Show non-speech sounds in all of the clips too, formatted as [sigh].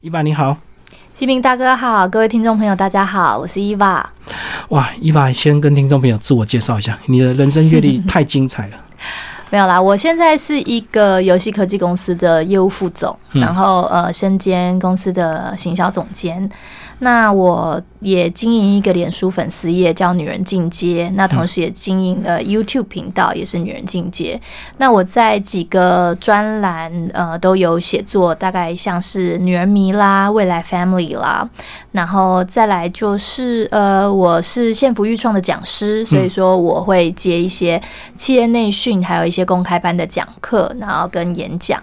伊娃你好，齐明大哥好，各位听众朋友大家好，我是伊娃。哇，伊娃先跟听众朋友自我介绍一下，你的人生阅历太精彩了。[laughs] 没有啦，我现在是一个游戏科技公司的业务副总，然后呃，身兼公司的行销总监。那我也经营一个脸书粉丝页，叫“女人进阶”。那同时也经营了 YouTube 频道，也是“女人进阶”。那我在几个专栏呃都有写作，大概像是“女人迷”啦、“未来 Family” 啦，然后再来就是呃，我是幸福育创的讲师，所以说我会接一些企业内训，还有一些公开班的讲课，然后跟演讲。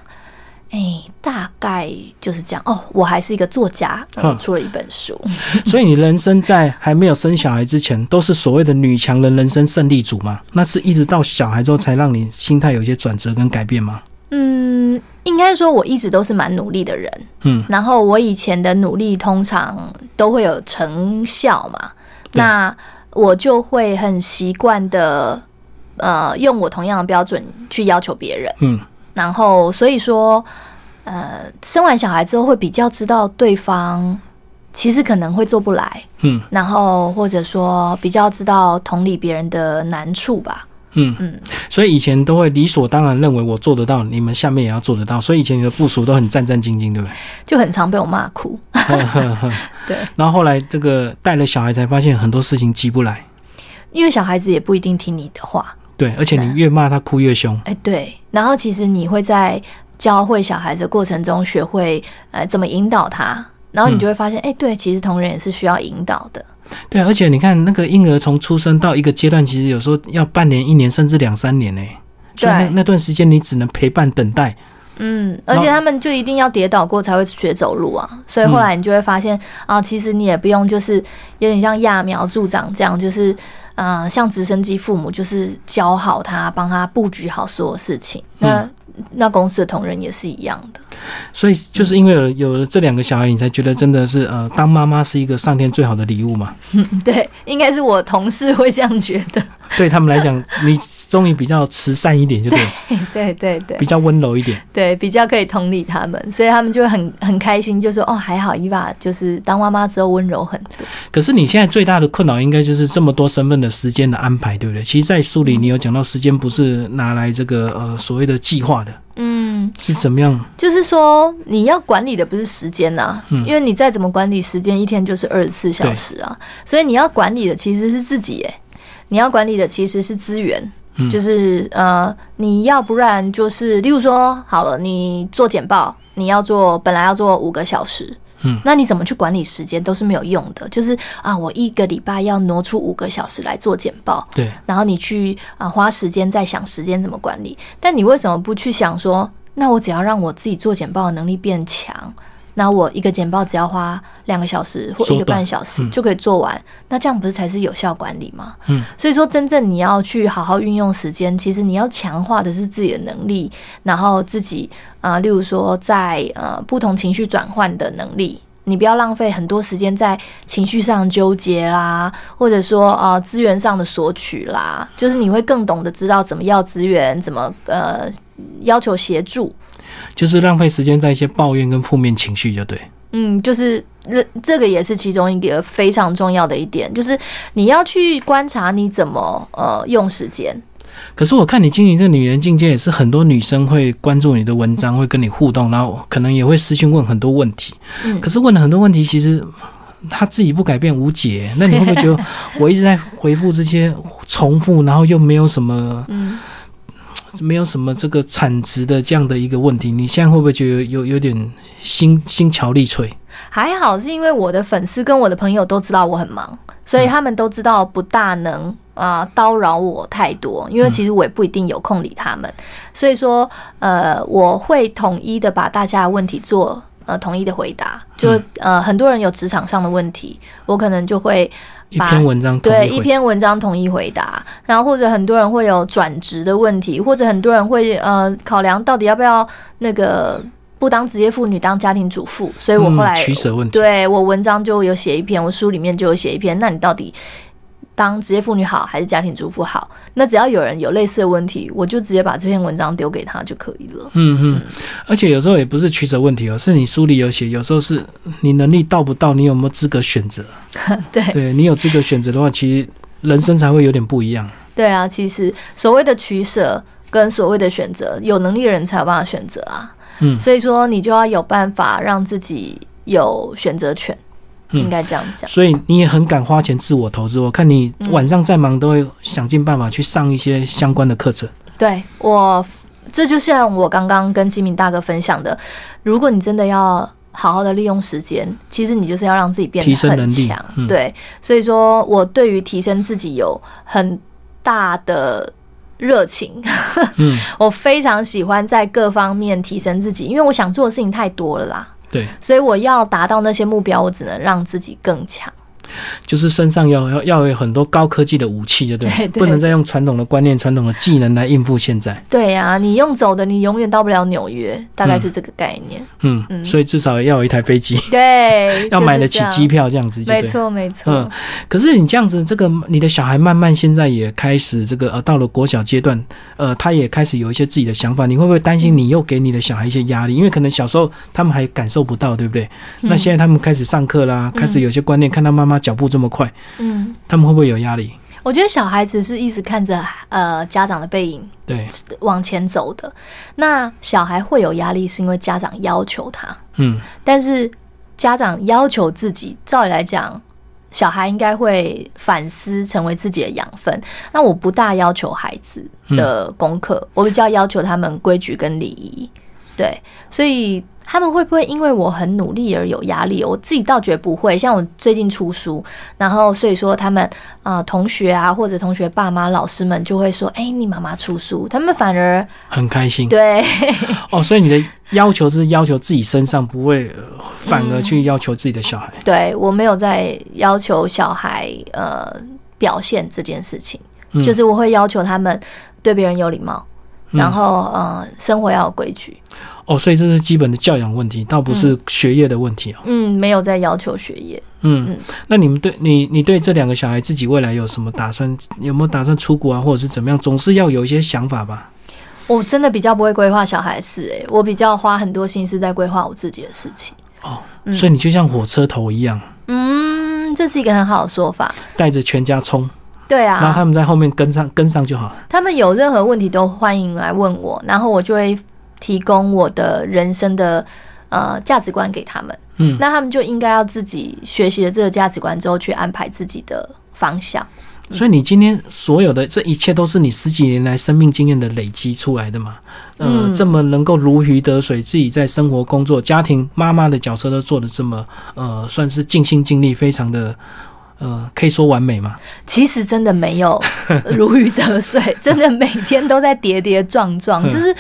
哎，大概就是这样哦。我还是一个作家，出了一本书。[laughs] 所以你人生在还没有生小孩之前，都是所谓的女强人人生胜利组吗？那是一直到小孩之后，才让你心态有一些转折跟改变吗？嗯，应该说我一直都是蛮努力的人。嗯，然后我以前的努力通常都会有成效嘛，那我就会很习惯的，呃，用我同样的标准去要求别人。嗯。然后，所以说，呃，生完小孩之后会比较知道对方其实可能会做不来，嗯，然后或者说比较知道同理别人的难处吧，嗯嗯，所以以前都会理所当然认为我做得到，你们下面也要做得到，所以以前你的部署都很战战兢兢，对不对？就很常被我骂哭，[laughs] 对。然后后来这个带了小孩，才发现很多事情急不来，因为小孩子也不一定听你的话。对，而且你越骂他哭越凶。哎，对。然后其实你会在教会小孩的过程中学会呃怎么引导他，然后你就会发现，哎，对，其实同人也是需要引导的。对，而且你看那个婴儿从出生到一个阶段，其实有时候要半年、一年，甚至两三年呢。对。那那段时间你只能陪伴等待。嗯，而且他们就一定要跌倒过才会学走路啊，所以后来你就会发现啊，其实你也不用就是有点像揠苗助长这样，就是。嗯，像直升机父母就是教好他，帮他布局好所有事情。那那公司的同仁也是一样的。所以就是因为有有了这两个小孩，你才觉得真的是呃，当妈妈是一个上天最好的礼物嘛？[laughs] 对，应该是我同事会这样觉得。对他们来讲，你。终于比较慈善一点，就对，[laughs] 对对对，比较温柔一点，对，比较可以同理他们，所以他们就很很开心，就说哦，还好伊娃就是当妈妈之后温柔很多。可是你现在最大的困扰应该就是这么多身份的时间的安排，对不对？其实，在书里你有讲到，时间不是拿来这个呃所谓的计划的，嗯，是怎么样？就是说你要管理的不是时间呐，因为你再怎么管理时间，一天就是二十四小时啊，所以你要管理的其实是自己，哎，你要管理的其实是资源。就是呃，你要不然就是，例如说，好了，你做简报，你要做本来要做五个小时，嗯，那你怎么去管理时间都是没有用的。就是啊，我一个礼拜要挪出五个小时来做简报，对，然后你去啊花时间在想时间怎么管理，但你为什么不去想说，那我只要让我自己做简报的能力变强？那我一个简报只要花两个小时或一个半小时就可以做完，那这样不是才是有效管理吗？嗯，所以说真正你要去好好运用时间，其实你要强化的是自己的能力，然后自己啊，例如说在呃不同情绪转换的能力，你不要浪费很多时间在情绪上纠结啦，或者说啊资源上的索取啦，就是你会更懂得知道怎么要资源，怎么呃要求协助。就是浪费时间在一些抱怨跟负面情绪，就对。嗯，就是这这个也是其中一个非常重要的一点，就是你要去观察你怎么呃用时间。可是我看你经营这女人境界，也是很多女生会关注你的文章，会跟你互动，然后可能也会私信问很多问题。嗯。可是问了很多问题，其实她自己不改变无解。那你会不会觉得我一直在回复这些重复，然后又没有什么？[laughs] 嗯。没有什么这个产值的这样的一个问题，你现在会不会觉得有有点心心憔力垂？还好是因为我的粉丝跟我的朋友都知道我很忙，所以他们都知道不大能啊叨扰我太多，因为其实我也不一定有空理他们，所以说呃我会统一的把大家的问题做呃统一的回答，就呃很多人有职场上的问题，我可能就会。一篇文章对一篇文章统一回答，然后或者很多人会有转职的问题，或者很多人会呃考量到底要不要那个不当职业妇女当家庭主妇，所以我后来取舍问题，对我文章就有写一篇，我书里面就有写一篇，那你到底当职业妇女好还是家庭主妇好，那只要有人有类似的问题，我就直接把这篇文章丢给他就可以了。嗯嗯，而且有时候也不是取舍问题哦，是你书里有写，有时候是你能力到不到，你有没有资格选择？[laughs] 对，对你有资格选择的话，其实人生才会有点不一样。对啊，其实所谓的取舍跟所谓的选择，有能力的人才有办法选择啊。嗯，所以说你就要有办法让自己有选择权，应该这样讲。所以你也很敢花钱自我投资，我看你晚上再忙都会想尽办法去上一些相关的课程。对我，这就像我刚刚跟金明大哥分享的，如果你真的要好好的利用时间，其实你就是要让自己变得很强。对，所以说我对于提升自己有很大的。热情，嗯，[laughs] 我非常喜欢在各方面提升自己，因为我想做的事情太多了啦。所以我要达到那些目标，我只能让自己更强。就是身上要要要有很多高科技的武器，就对，不能再用传统的观念、传统的技能来应付现在。对呀，你用走的，你永远到不了纽约，大概是这个概念。嗯嗯，所以至少要有一台飞机，对，[laughs] 要买得起机票这样子。没错没错。嗯，可是你这样子，这个你的小孩慢慢现在也开始这个呃，到了国小阶段，呃，他也开始有一些自己的想法。你会不会担心你又给你的小孩一些压力？因为可能小时候他们还感受不到，对不对？那现在他们开始上课啦，开始有些观念，看到妈妈脚步这么快。嗯，他们会不会有压力？我觉得小孩子是一直看着呃家长的背影，对，往前走的。那小孩会有压力，是因为家长要求他。嗯，但是家长要求自己，照理来讲，小孩应该会反思，成为自己的养分。那我不大要求孩子的功课，我比较要求他们规矩跟礼仪。对，所以。他们会不会因为我很努力而有压力？我自己倒觉得不会。像我最近出书，然后所以说他们啊，同学啊，或者同学爸妈、老师们就会说：“哎，你妈妈出书。”他们反而很开心。对，哦，所以你的要求是要求自己身上，不会反而去要求自己的小孩。[laughs] 对我没有在要求小孩呃表现这件事情，就是我会要求他们对别人有礼貌，然后呃生活要有规矩。哦，所以这是基本的教养问题，倒不是学业的问题哦。嗯，没有在要求学业。嗯嗯，那你们对你，你对这两个小孩自己未来有什么打算？有没有打算出国啊，或者是怎么样？总是要有一些想法吧。我真的比较不会规划小孩事，诶，我比较花很多心思在规划我自己的事情。哦，所以你就像火车头一样。嗯，这是一个很好的说法。带着全家冲。对啊。然后他们在后面跟上，跟上就好。他们有任何问题都欢迎来问我，然后我就会。提供我的人生的呃价值观给他们，嗯，那他们就应该要自己学习了这个价值观之后去安排自己的方向。所以你今天所有的这一切都是你十几年来生命经验的累积出来的嘛？呃，这么能够如鱼得水，自己在生活、工作、家庭、妈妈的角色都做的这么呃，算是尽心尽力，非常的呃，可以说完美吗？其实真的没有如鱼得水，[laughs] 真的每天都在跌跌撞撞，就是。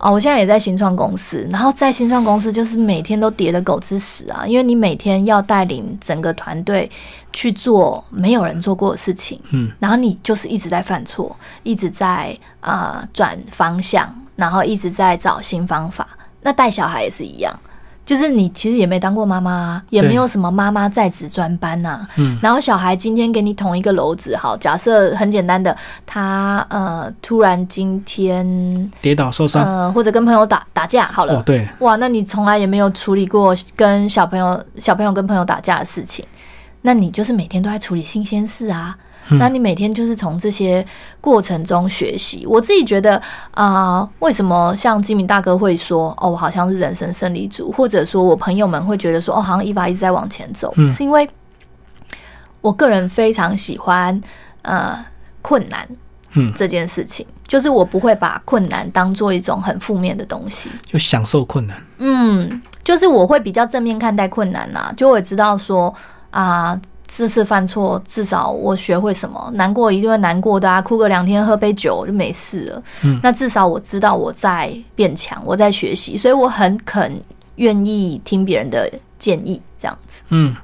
哦，我现在也在新创公司，然后在新创公司就是每天都叠的狗吃屎啊，因为你每天要带领整个团队去做没有人做过的事情，嗯，然后你就是一直在犯错，一直在啊转方向，然后一直在找新方法。那带小孩也是一样。就是你其实也没当过妈妈，也没有什么妈妈在职专班呐。嗯，然后小孩今天给你捅一个篓子，好，假设很简单的，他呃突然今天跌倒受伤，呃或者跟朋友打打架，好了，哦对，哇，那你从来也没有处理过跟小朋友小朋友跟朋友打架的事情，那你就是每天都在处理新鲜事啊。那你每天就是从这些过程中学习。我自己觉得啊，为什么像金明大哥会说哦，我好像是人生胜利组，或者说我朋友们会觉得说哦，好像伊娃一直在往前走，是因为我个人非常喜欢呃困难，嗯，这件事情，就是我不会把困难当做一种很负面的东西，就享受困难。嗯，就是我会比较正面看待困难呐，就会知道说啊。次次犯错，至少我学会什么？难过一定会难过的啊，哭个两天，喝杯酒就没事了。嗯，那至少我知道我在变强，我在学习，所以我很肯愿意听别人的建议，这样子。嗯，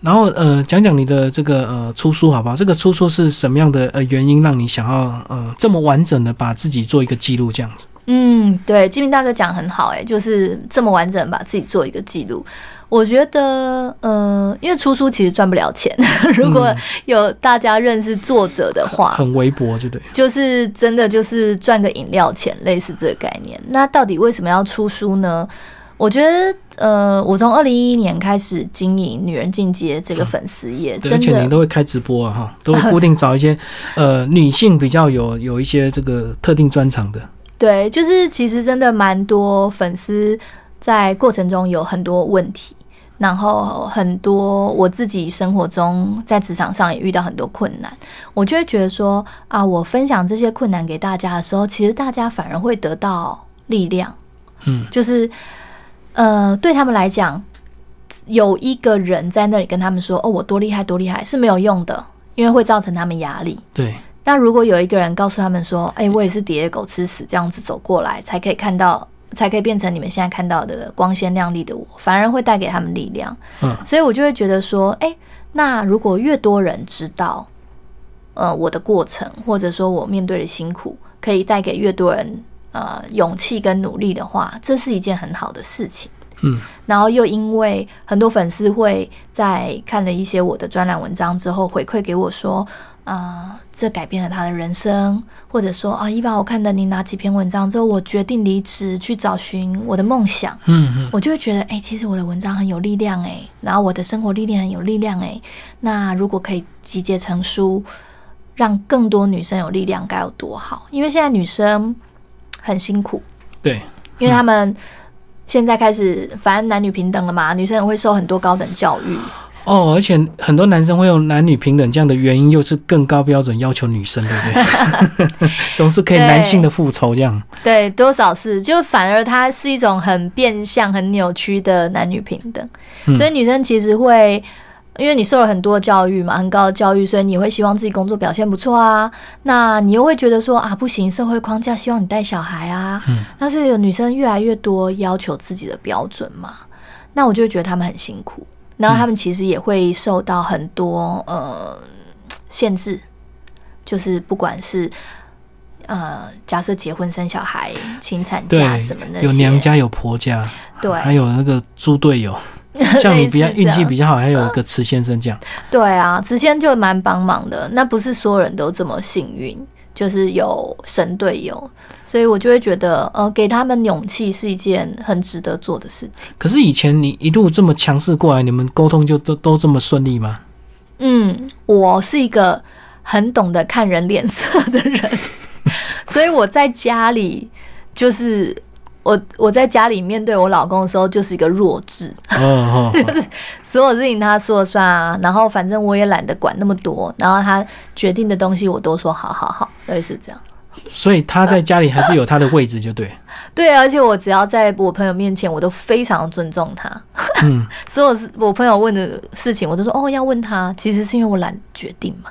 然后呃，讲讲你的这个呃出书好不好？这个出书是什么样的呃原因让你想要呃这么完整的把自己做一个记录这样子？嗯，对，金明大哥讲很好，哎，就是这么完整把自己做一个记录。我觉得，呃，因为出书其实赚不了钱，[laughs] 如果有大家认识作者的话，很微薄，就对，就是真的就是赚个饮料钱，类似这个概念。那到底为什么要出书呢？我觉得，呃，我从二零一一年开始经营《女人进阶》这个粉丝页，而且您都会开直播啊，哈，[laughs] 都会固定找一些呃女性比较有有一些这个特定专长的。对，就是其实真的蛮多粉丝在过程中有很多问题，然后很多我自己生活中在职场上也遇到很多困难，我就会觉得说啊，我分享这些困难给大家的时候，其实大家反而会得到力量。嗯，就是。呃，对他们来讲，有一个人在那里跟他们说：“哦，我多厉害，多厉害”是没有用的，因为会造成他们压力。对。那如果有一个人告诉他们说：“哎，我也是叠狗吃屎这样子走过来，才可以看到，才可以变成你们现在看到的光鲜亮丽的我”，反而会带给他们力量。嗯。所以我就会觉得说：“哎，那如果越多人知道，呃，我的过程，或者说我面对的辛苦，可以带给越多人。”呃，勇气跟努力的话，这是一件很好的事情。嗯，然后又因为很多粉丝会在看了一些我的专栏文章之后，回馈给我说，啊，这改变了他的人生，或者说啊，一般，我看了你哪几篇文章之后，我决定离职去找寻我的梦想。嗯嗯，我就会觉得，哎，其实我的文章很有力量，哎，然后我的生活历练很有力量，哎，那如果可以集结成书，让更多女生有力量，该有多好？因为现在女生。很辛苦，对，因为他们现在开始，反正男女平等了嘛，女生也会受很多高等教育哦，而且很多男生会用男女平等这样的原因，又是更高标准要求女生，对不对？[laughs] 总是可以男性的复仇这样，对，多少是，就反而它是一种很变相、很扭曲的男女平等，所以女生其实会。因为你受了很多教育嘛，很高的教育，所以你会希望自己工作表现不错啊。那你又会觉得说啊，不行，社会框架希望你带小孩啊。嗯。那所以有女生越来越多要求自己的标准嘛。那我就觉得他们很辛苦，然后他们其实也会受到很多呃限制，就是不管是呃假设结婚生小孩、请产假什么的，有娘家有婆家，对，还有那个猪队友。[laughs] 像你比较运气比较好，还有一个慈先生这样。对啊，慈先就蛮帮忙的。那不是所有人都这么幸运，就是有神队友，所以我就会觉得，呃，给他们勇气是一件很值得做的事情。可是以前你一路这么强势过来，你们沟通就都都这么顺利吗？嗯，我是一个很懂得看人脸色的人，[laughs] 所以我在家里就是。我我在家里面对我老公的时候就是一个弱智，[laughs] 所有事情他说了算啊，然后反正我也懒得管那么多，然后他决定的东西我都说好好好，类似这样。所以他在家里还是有他的位置，就对。[laughs] 对，而且我只要在我朋友面前，我都非常尊重他。嗯，[laughs] 所有是我朋友问的事情，我都说哦要问他，其实是因为我懒决定嘛。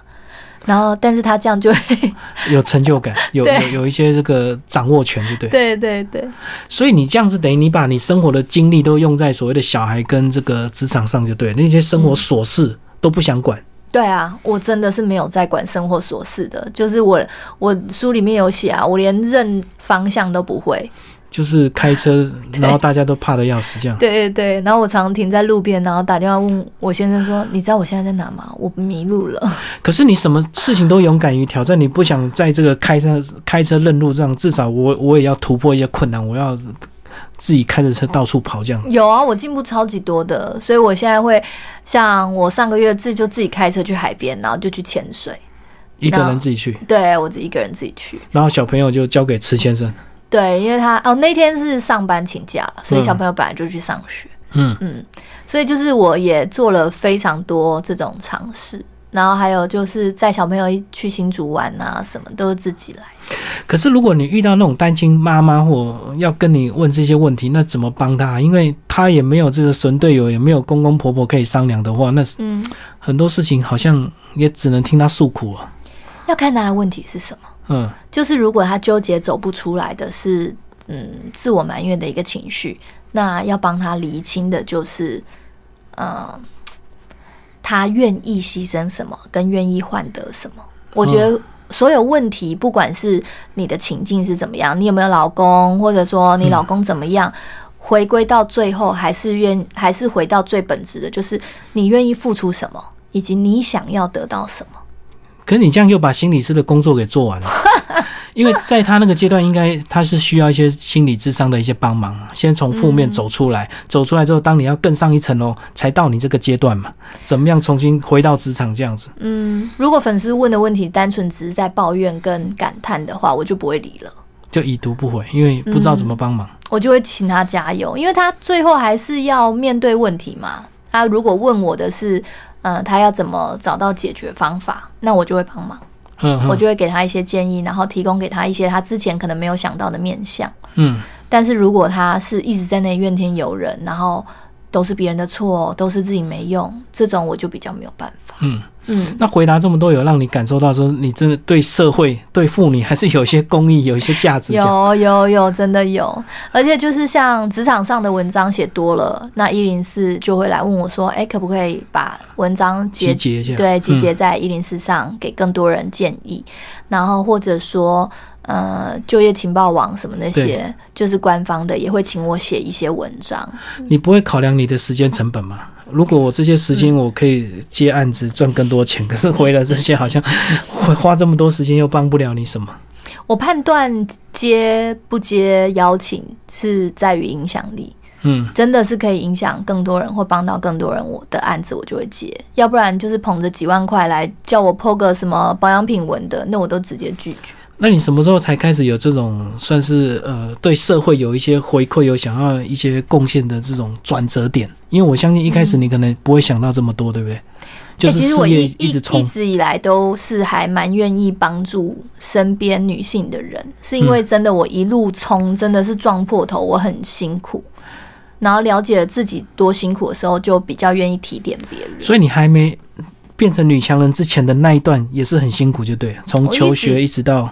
然后，但是他这样就会 [laughs] 有成就感，有有有一些这个掌握权，对不对？对对对。所以你这样子等于你把你生活的精力都用在所谓的小孩跟这个职场上，就对那些生活琐事都不想管。对啊，我真的是没有在管生活琐事的，就是我我书里面有写啊，我连认方向都不会。就是开车，[laughs] 然后大家都怕的要死，这样。对对对，然后我常停在路边，然后打电话问我先生说：“你知道我现在在哪吗？我迷路了。[laughs] ”可是你什么事情都勇敢于挑战，你不想在这个开车开车认路这样，至少我我也要突破一些困难，我要自己开着车到处跑这样。有啊，我进步超级多的，所以我现在会像我上个月自己就自己开车去海边，然后就去潜水，一个人自己去。对我自己一个人自己去，然后小朋友就交给池先生。对，因为他哦那天是上班请假了，所以小朋友本来就去上学。嗯嗯，所以就是我也做了非常多这种尝试，然后还有就是在小朋友一去新竹玩啊，什么都是自己来。可是如果你遇到那种单亲妈妈或要跟你问这些问题，那怎么帮他？因为他也没有这个神队友，也没有公公婆婆可以商量的话，那嗯很多事情好像也只能听他诉苦啊。要看他的问题是什么。嗯，就是如果他纠结走不出来的是，嗯，自我埋怨的一个情绪，那要帮他厘清的就是，嗯，他愿意牺牲什么，跟愿意换得什么。我觉得所有问题，不管是你的情境是怎么样，你有没有老公，或者说你老公怎么样，回归到最后还是愿，还是回到最本质的，就是你愿意付出什么，以及你想要得到什么。可你这样又把心理师的工作给做完了，[laughs] 因为在他那个阶段，应该他是需要一些心理智商的一些帮忙，先从负面走出来，走出来之后，当你要更上一层楼，才到你这个阶段嘛？怎么样重新回到职场这样子？嗯，如果粉丝问的问题单纯只是在抱怨跟感叹的话，我就不会理了，就已读不回，因为不知道怎么帮忙，我就会请他加油，因为他最后还是要面对问题嘛。他如果问我的是。嗯，他要怎么找到解决方法？那我就会帮忙，嗯，我就会给他一些建议，然后提供给他一些他之前可能没有想到的面相，嗯。但是如果他是一直在那怨天尤人，然后。都是别人的错，都是自己没用，这种我就比较没有办法。嗯嗯，那回答这么多，有让你感受到说，你真的对社会、[laughs] 对妇女还是有一些公益，有一些价值。有有有，真的有。而且就是像职场上的文章写多了，那一零四就会来问我说：“哎，可不可以把文章集结一下？对，集结在一零四上，给更多人建议。然后或者说。”呃，就业情报网什么那些，就是官方的，也会请我写一些文章。你不会考量你的时间成本吗？如果我这些时间我可以接案子赚更多钱，[laughs] 可是为了这些好像会花这么多时间又帮不了你什么。我判断接不接邀请是在于影响力，嗯，真的是可以影响更多人或帮到更多人，我的案子我就会接。要不然就是捧着几万块来叫我破个什么保养品文的，那我都直接拒绝。那你什么时候才开始有这种算是呃对社会有一些回馈，有想要一些贡献的这种转折点？因为我相信一开始你可能不会想到这么多，对不对？就是事业一直冲，一直以来都是还蛮愿意帮助身边女性的人，是因为真的我一路冲，真的是撞破头，我很辛苦，然后了解了自己多辛苦的时候，就比较愿意提点别人。所以你还没。变成女强人之前的那一段也是很辛苦，就对，从求学一直到，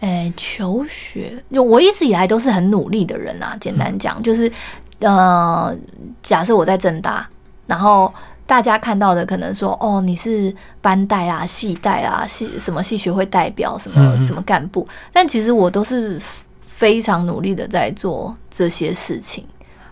哎，求学，我一直以来都是很努力的人啊。简单讲，就是，呃，假设我在正大，然后大家看到的可能说，哦，你是班代啦、系代啦、系什么系学会代表、什么什么干部，但其实我都是非常努力的在做这些事情，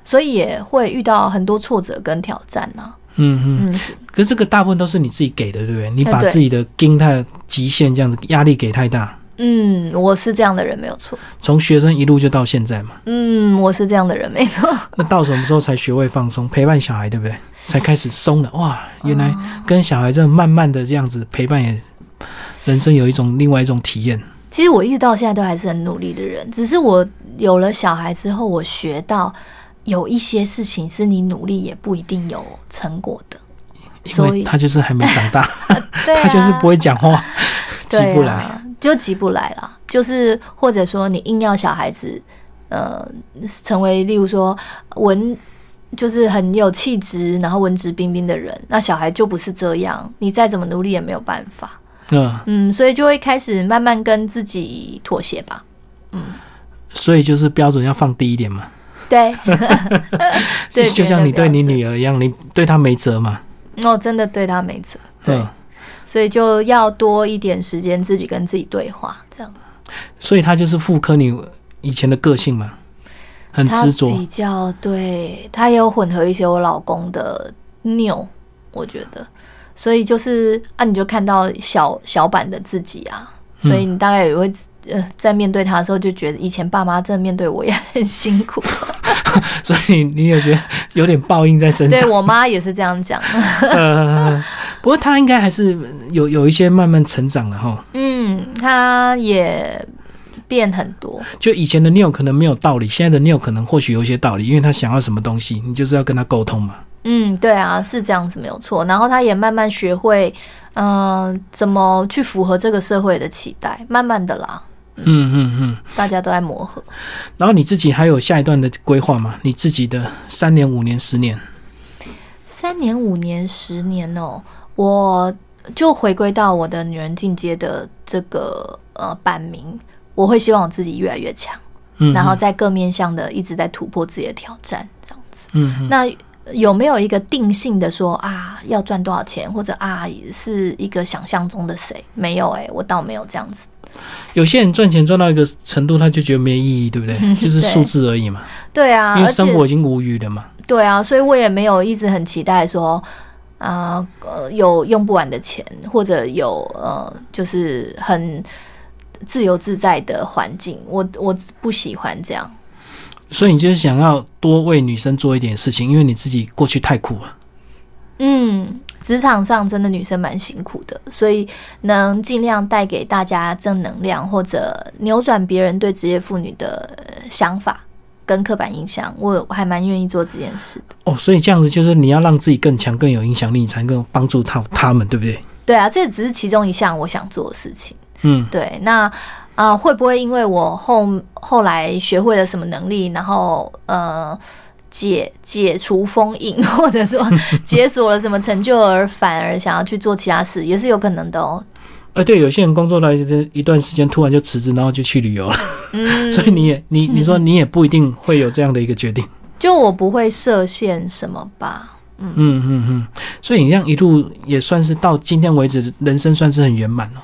所以也会遇到很多挫折跟挑战呢。嗯嗯，可是这个大部分都是你自己给的，对不对？你把自己的心态极限这样子压力给太大。嗯，我是这样的人，没有错。从学生一路就到现在嘛。嗯，我是这样的人，没错。[laughs] 那到什么时候才学会放松，陪伴小孩，对不对？才开始松了。哇，原来跟小孩这慢慢的这样子陪伴，也人生有一种另外一种体验。其实我一直到现在都还是很努力的人，只是我有了小孩之后，我学到。有一些事情是你努力也不一定有成果的，所以他就是还没长大，[laughs] 他就是不会讲话，急不来，就急不来了。就是或者说你硬要小孩子，呃，成为例如说文，就是很有气质，然后文质彬彬的人，那小孩就不是这样，你再怎么努力也没有办法。嗯嗯，所以就会开始慢慢跟自己妥协吧。嗯，所以就是标准要放低一点嘛。对，[laughs] 对，就像你对你女儿一样，你对她没辙嘛？哦，真的对她没辙。对，所以就要多一点时间自己跟自己对话，这样。所以她就是复刻你以前的个性嘛，很执着。比较对，她也有混合一些我老公的拗，我觉得。所以就是啊，你就看到小小版的自己啊，所以你大概也会。呃，在面对他的时候，就觉得以前爸妈真的面对我也很辛苦，[laughs] 所以你也觉得有点报应在身上。对我妈也是这样讲。[laughs] 不过他应该还是有有一些慢慢成长了哈。嗯，他也变很多。就以前的 Neil 可能没有道理，现在的 Neil 可能或许有一些道理，因为他想要什么东西，你就是要跟他沟通嘛。嗯，对啊，是这样子没有错。然后他也慢慢学会，嗯，怎么去符合这个社会的期待，慢慢的啦。嗯嗯嗯，大家都在磨合。然后你自己还有下一段的规划吗？你自己的三年、五年、十年？三年、五年、十年哦，我就回归到我的女人进阶的这个呃版名，我会希望我自己越来越强，嗯，然后在各面向的一直在突破自己的挑战，这样子。嗯，那有没有一个定性的说啊，要赚多少钱，或者啊是一个想象中的谁？没有哎、我倒没有这样子。有些人赚钱赚到一个程度，他就觉得没意义，对不对？[laughs] 就是数字而已嘛，对啊，因为生活已经无余了嘛。对啊，所以我也没有一直很期待说啊呃有用不完的钱，或者有呃就是很自由自在的环境。我我不喜欢这样。所以你就是想要多为女生做一点事情，因为你自己过去太苦了。嗯，职场上真的女生蛮辛苦的，所以能尽量带给大家正能量，或者扭转别人对职业妇女的呃想法跟刻板印象，我我还蛮愿意做这件事的。哦，所以这样子就是你要让自己更强、更有影响力，你才能够帮助他他们，对不对？对啊，这只是其中一项我想做的事情。嗯，对，那啊、会不会因为我后后来学会了什么能力，然后呃解解除封印，或者说解锁了什么成就，而反而想要去做其他事，也是有可能的哦。[laughs] 呃，对，有些人工作到一一段时间，突然就辞职，然后就去旅游了。嗯，[laughs] 所以你也你你说你也不一定会有这样的一个决定。就我不会设限什么吧。嗯嗯嗯，所以你这样一路也算是到今天为止，人生算是很圆满了。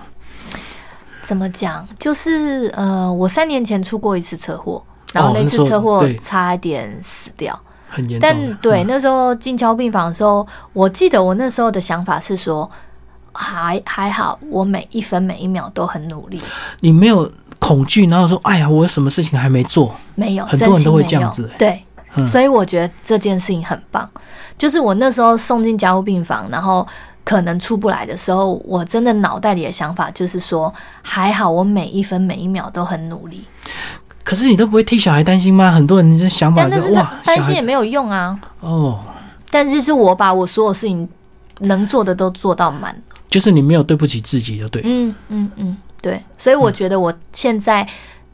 怎么讲？就是呃，我三年前出过一次车祸，然后那次车祸差一点死掉。很严重但。对、嗯那时候进交病房的时候，我记得我那时候的想法是说，还还好，我每一分每一秒都很努力，你没有恐惧，然后说：“哎呀，我有什么事情还没做没有，很多人都会这样子欸对，嗯所以我觉得这件事情很棒。就是我那时候送进加护病房，然后可能出不来的时候，我真的脑袋里的想法就是说，还好我每一分每一秒都很努力。？”可是你都不会替小孩担心吗？很多人的想法就是担心也没有用啊。哦，但是是我把我所有事情能做的都做到满。就是你没有对不起自己，就对。嗯嗯嗯，对，所以我觉得我现在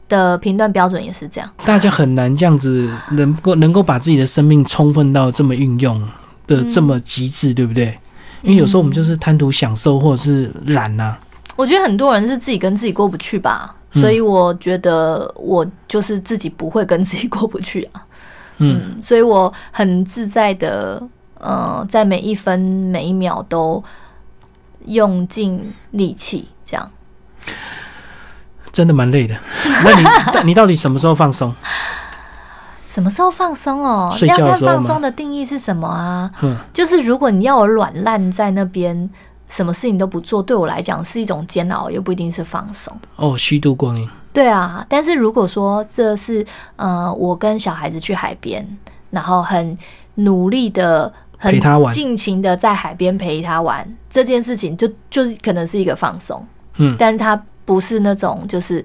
的评断标准也是这样。大家很难这样子能够能够把自己的生命充分到这么运用的这么极致，对不对？因为有时候我们就是贪图享受或者是懒啊呐、我觉得很多人是自己跟自己过不去吧，嗯所以我觉得我就是自己不会跟自己过不去啊。嗯，嗯，所以我很自在的，呃，在每一分每一秒都用尽力气，这样。真的蛮累的。那你 [laughs] 但你到底什么时候放松？什么时候放松哦？睡觉的要看放松的定义是什么啊？嗯，就是如果你要我软烂在那边，什么事情都不做，对我来讲是一种煎熬，又不一定是放松。哦，虚度光阴。对啊，但是如果说这是呃，我跟小孩子去海边，然后很努力的、很尽情的在海边陪他玩这件事情就，就是可能是一个放松，嗯，但是他不是那种就是，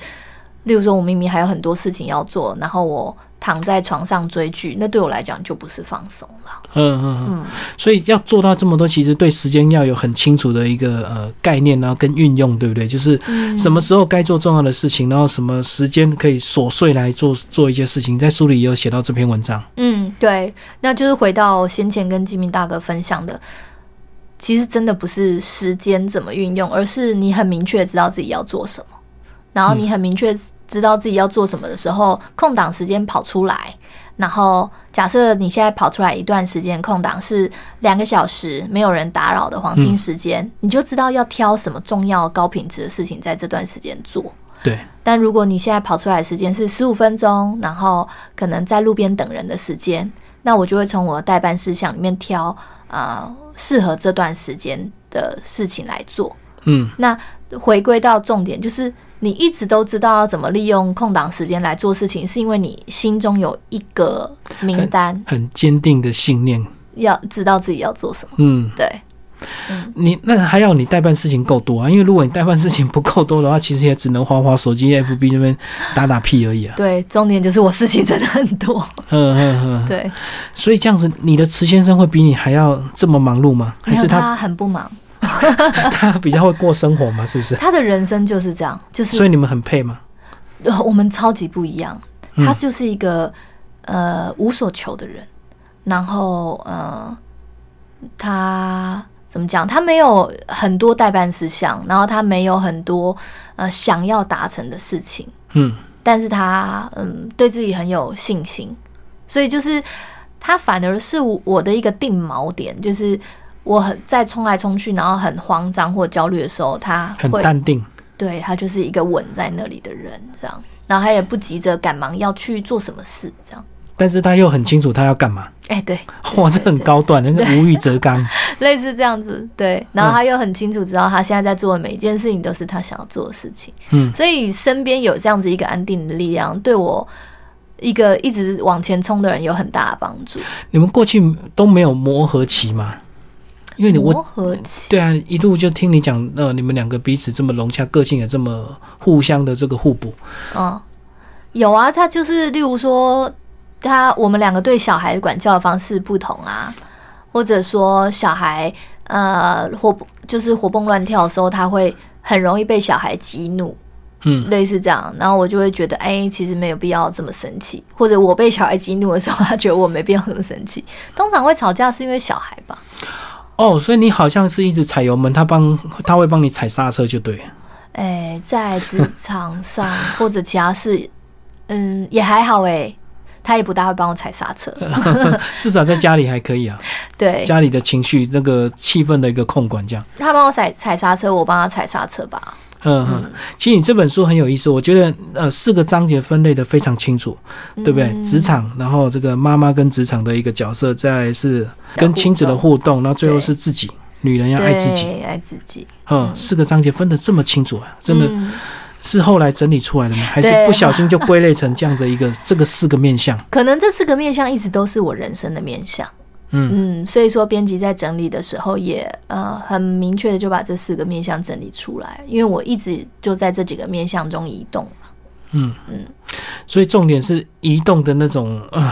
例如说我明明还有很多事情要做，然后我躺在床上追剧，那对我来讲就不是放松了。嗯嗯嗯。嗯，所以要做到这么多，其实对时间要有很清楚的一个呃概念，然后跟运用，对不对？就是嗯什么时候该做重要的事情，然后什么时间可以琐碎来做做一些事情，在书里也有写到这篇文章。嗯，对，那就是回到先前跟金明大哥分享的，其实真的不是时间怎么运用，而是你很明确知道自己要做什么，然后你很明确知道自己要做什么的时候，空档时间跑出来。然后，假设你现在跑出来一段时间空档是两个小时，没有人打扰的黄金时间，你就知道要挑什么重要高品质的事情在这段时间做。对，但如果你现在跑出来的时间是十五分钟，然后可能在路边等人的时间，那我就会从我的代办事项里面挑啊适、合这段时间的事情来做。嗯，那回归到重点，就是你一直都知道要怎么利用空档时间来做事情，是因为你心中有一个名单，很坚定的信念。要知道自己要做什么。嗯，对，你那还要你代办事情够多啊，因为如果你代办事情不够多的话，其实也只能花花手机、FB 那边打打屁而已啊。对，重点就是我事情真的很多。嗯嗯嗯。对，所以这样子，你的池先生会比你还要这么忙碌吗？还是他他很不忙，[laughs] 他比较会过生活嘛？是不是？他的人生就是这样，就是所以你们很配吗？呃，[laughs] 我们超级不一样。嗯他就是一个、呃无所求的人，然后呃，他怎么讲？他没有很多代办事项，然后他没有很多呃想要达成的事情，嗯但是他嗯对自己很有信心，所以就是他反而是我的一个定锚点，就是我很在冲来冲去，然后很慌张或焦虑的时候，他很会淡定。对他就是一个稳在那里的人，这样，然后他也不急着赶忙要去做什么事，这样。但是他又很清楚他要干嘛。哎，对，[laughs] 哇，这很高段，那是无欲则刚，[laughs] 类似这样子。对，然后他又很清楚知道他现在在做的每一件事情都是他想要做的事情。嗯，所以身边有这样子一个安定的力量，对我一个一直往前冲的人有很大的帮助。你们过去都没有磨合期吗？因为你磨合期，对啊，一路就听你讲，呃，你们两个彼此这么融洽，个性也这么互相的这个互补。嗯，有啊，他就是例如说，他我们两个对小孩的管教的方式不同啊，或者说小孩呃活就是活蹦乱跳的时候，他会很容易被小孩激怒，嗯，类似这样，然后我就会觉得，哎，其实没有必要这么生气，或者我被小孩激怒的时候，他觉得我没必要这么生气。通常会吵架是因为小孩吧。哦，所以你好像是一直踩油门，他帮他会帮你踩刹车，就对。哎，在职场上 [laughs] 或者其他事，嗯，也还好哎，他也不大会帮我踩刹车。[laughs] 至少在家里还可以啊。[laughs] 对，家里的情绪那个气氛的一个控管，这样。他帮我踩踩刹车，我帮他踩刹车吧。嗯嗯，其实你这本书很有意思，我觉得呃四个章节分类的非常清楚，对不对？职场，然后这个妈妈跟职场的一个角色，再是跟亲子的互动，然后最后是自己，女人要爱自己，爱自己。嗯，四个章节分的这么清楚啊，真的是后来整理出来的吗？还是不小心就归类成这样的一个这个四个面相？[laughs] 可能这四个面相一直都是我人生的面相。嗯所以说编辑在整理的时候也呃很明确的就把这四个面相整理出来，因为我一直就在这几个面相中移动嗯嗯，所以重点是移动的那种呃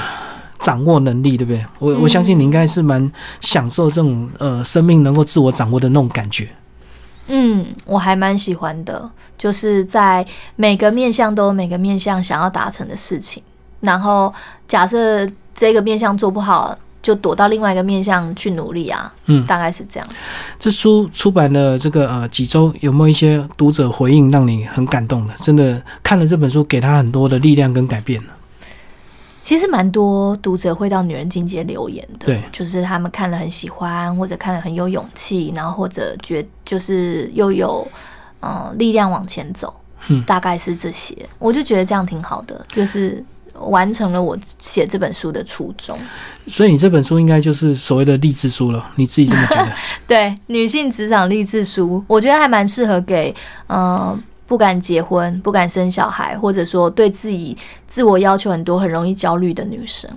掌握能力，对不对？我我相信你应该是蛮享受这种呃生命能够自我掌握的那种感觉。嗯，我还蛮喜欢的，就是在每个面相都有每个面相想要达成的事情，然后假设这个面相做不好。就躲到另外一个面向去努力啊，嗯，大概是这样。这书出版了这个呃几周，有没有一些读者回应让你很感动的？真的看了这本书，给他很多的力量跟改变呢？其实蛮多读者会到女人境界留言的，对，就是他们看了很喜欢，或者看了很有勇气，然后或者觉就是又有嗯力量往前走，嗯，大概是这些。我就觉得这样挺好的，就是。完成了我写这本书的初衷，所以你这本书应该就是所谓的励志书了，你自己这么觉得？[laughs] 对，女性职场励志书，我觉得还蛮适合给呃不敢结婚、不敢生小孩，或者说对自己自我要求很多、很容易焦虑的女生。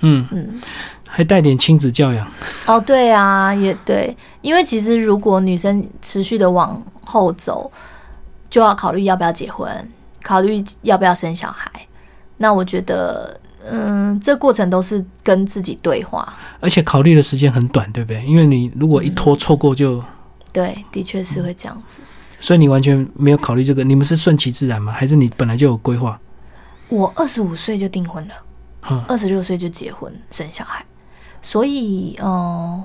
嗯嗯，还带点亲子教养。哦，对啊，也对，因为其实如果女生持续的往后走，就要考虑要不要结婚，考虑要不要生小孩。那我觉得，嗯，这过程都是跟自己对话，而且考虑的时间很短，对不对？因为你如果一拖错过，就对，的确是会这样子。所以你完全没有考虑这个，你们是顺其自然吗？还是你本来就有规划？我二十五岁就订婚了，嗯，二十六岁就结婚生小孩，所以，嗯，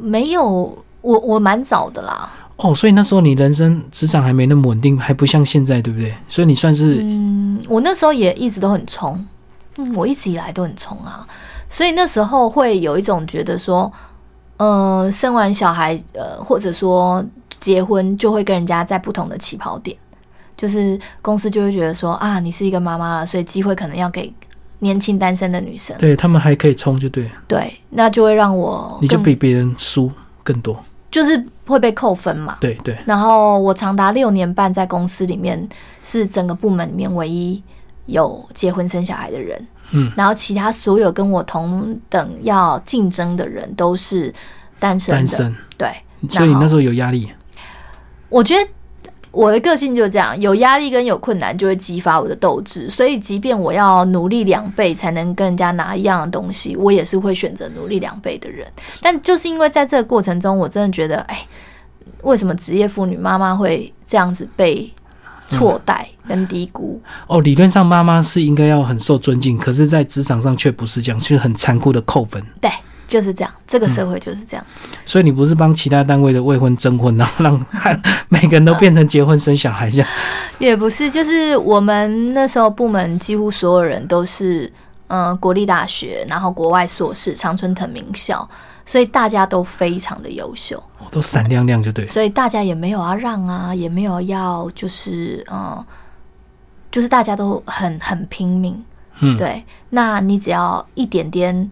没有，我我蛮早的啦。哦，所以那时候你人生职场还没那么稳定，还不像现在，对不对？所以你算是嗯，我那时候也一直都很冲，嗯，我一直以来都很冲啊，所以那时候会有一种觉得说，呃，生完小孩，呃，或者说结婚就会跟人家在不同的起跑点，就是公司就会觉得说啊，你是一个妈妈了，所以机会可能要给年轻单身的女生，对他们还可以冲，就对，对，那就会让我你就比别人输更多。就是会被扣分嘛？对对。然后我长达六年半在公司里面，是整个部门里面唯一有结婚生小孩的人。嗯。然后其他所有跟我同等要竞争的人都是单身。单身。对。所以你那时候有压力？我觉得。我的个性就是这样，有压力跟有困难就会激发我的斗志，所以即便我要努力两倍才能跟人家拿一样的东西，我也是会选择努力两倍的人。但就是因为在这个过程中，我真的觉得，哎，为什么职业妇女妈妈会这样子被错待跟低估？哦，理论上妈妈是应该要很受尊敬，可是，在职场上却不是这样，是很残酷的扣分。对。就是这样，这个社会就是这样。所以你不是帮其他单位的未婚征婚，然后让 [laughs] 每个人都变成结婚生小孩这样？也不是，就是我们那时候部门几乎所有人都是嗯，国立大学，然后国外硕士，常春藤名校，所以大家都非常的优秀，都闪亮亮，就对。所以大家也没有要让啊，也没有要就是嗯，就是大家都很很拼命，嗯，对。那你只要一点点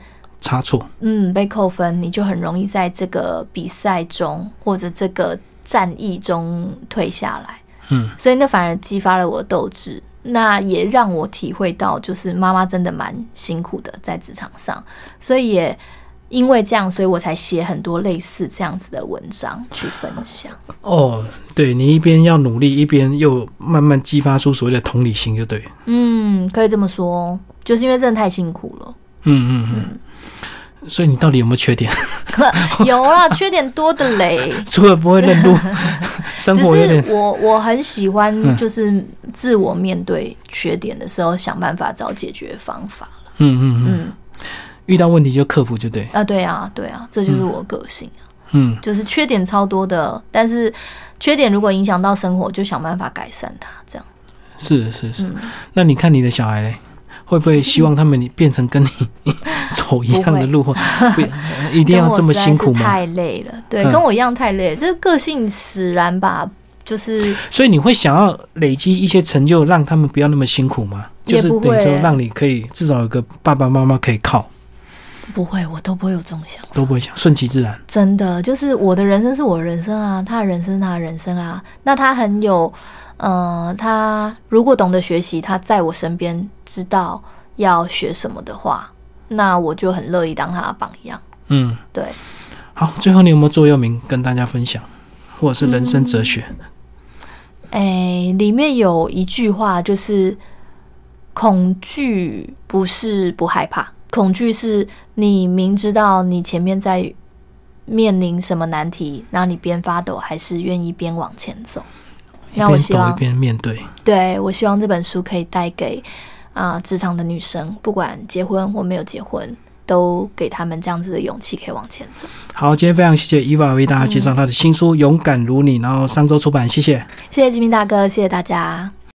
差错，嗯，被扣分，你就很容易在这个比赛中或者这个战役中退下来，嗯，所以那反而激发了我的斗志。那也让我体会到，就是妈妈真的蛮辛苦的在职场上，所以也因为这样，所以我才写很多类似这样子的文章去分享。哦，对你一边要努力，一边又慢慢激发出所谓的同理心，就对。嗯，可以这么说，就是因为真的太辛苦了。嗯嗯嗯。所以你到底有没有缺点？[laughs] 有啦，缺点多的嘞。[laughs] 除了不会认路，[laughs] 生活有点。我我很喜欢，就是自我面对缺点的时候，想办法找解决方法嗯嗯嗯。遇到问题就克服，就对。啊，对啊，对啊，这就是我个性啊。嗯，就是缺点超多的，但是缺点如果影响到生活，就想办法改善它。这样。是是是。那你看你的小孩嘞？会不会希望他们变成跟你 [laughs] 走一样的路？不，一定要这么辛苦吗？太累了，对，跟我一样太累。这个性使然吧，就是。所以你会想要累积一些成就，让他们不要那么辛苦吗？就是等于说，让你可以至少有个爸爸妈妈可以靠。不会，我都不会有这种想法，都不会想，顺其自然。真的，就是我的人生是我的人生啊，他的人生是他的人生啊。那他很有。嗯，他如果懂得学习，他在我身边知道要学什么的话，那我就很乐意当他的榜样。嗯，对。好，最后你有没有座右铭跟大家分享，或者是人生哲学？哎，里面有一句话就是：恐惧不是不害怕，恐惧是你明知道你前面在面临什么难题，然后你边发抖还是愿意边往前走。那我希望一边面对，对我希望这本书可以带给啊职场的女生，不管结婚或没有结婚，都给他们这样子的勇气，可以往前走。好，今天非常谢谢伊娃为大家介绍她的新书《勇敢如你》，然后上周出版，谢谢，谢谢吉明大哥，谢谢大家。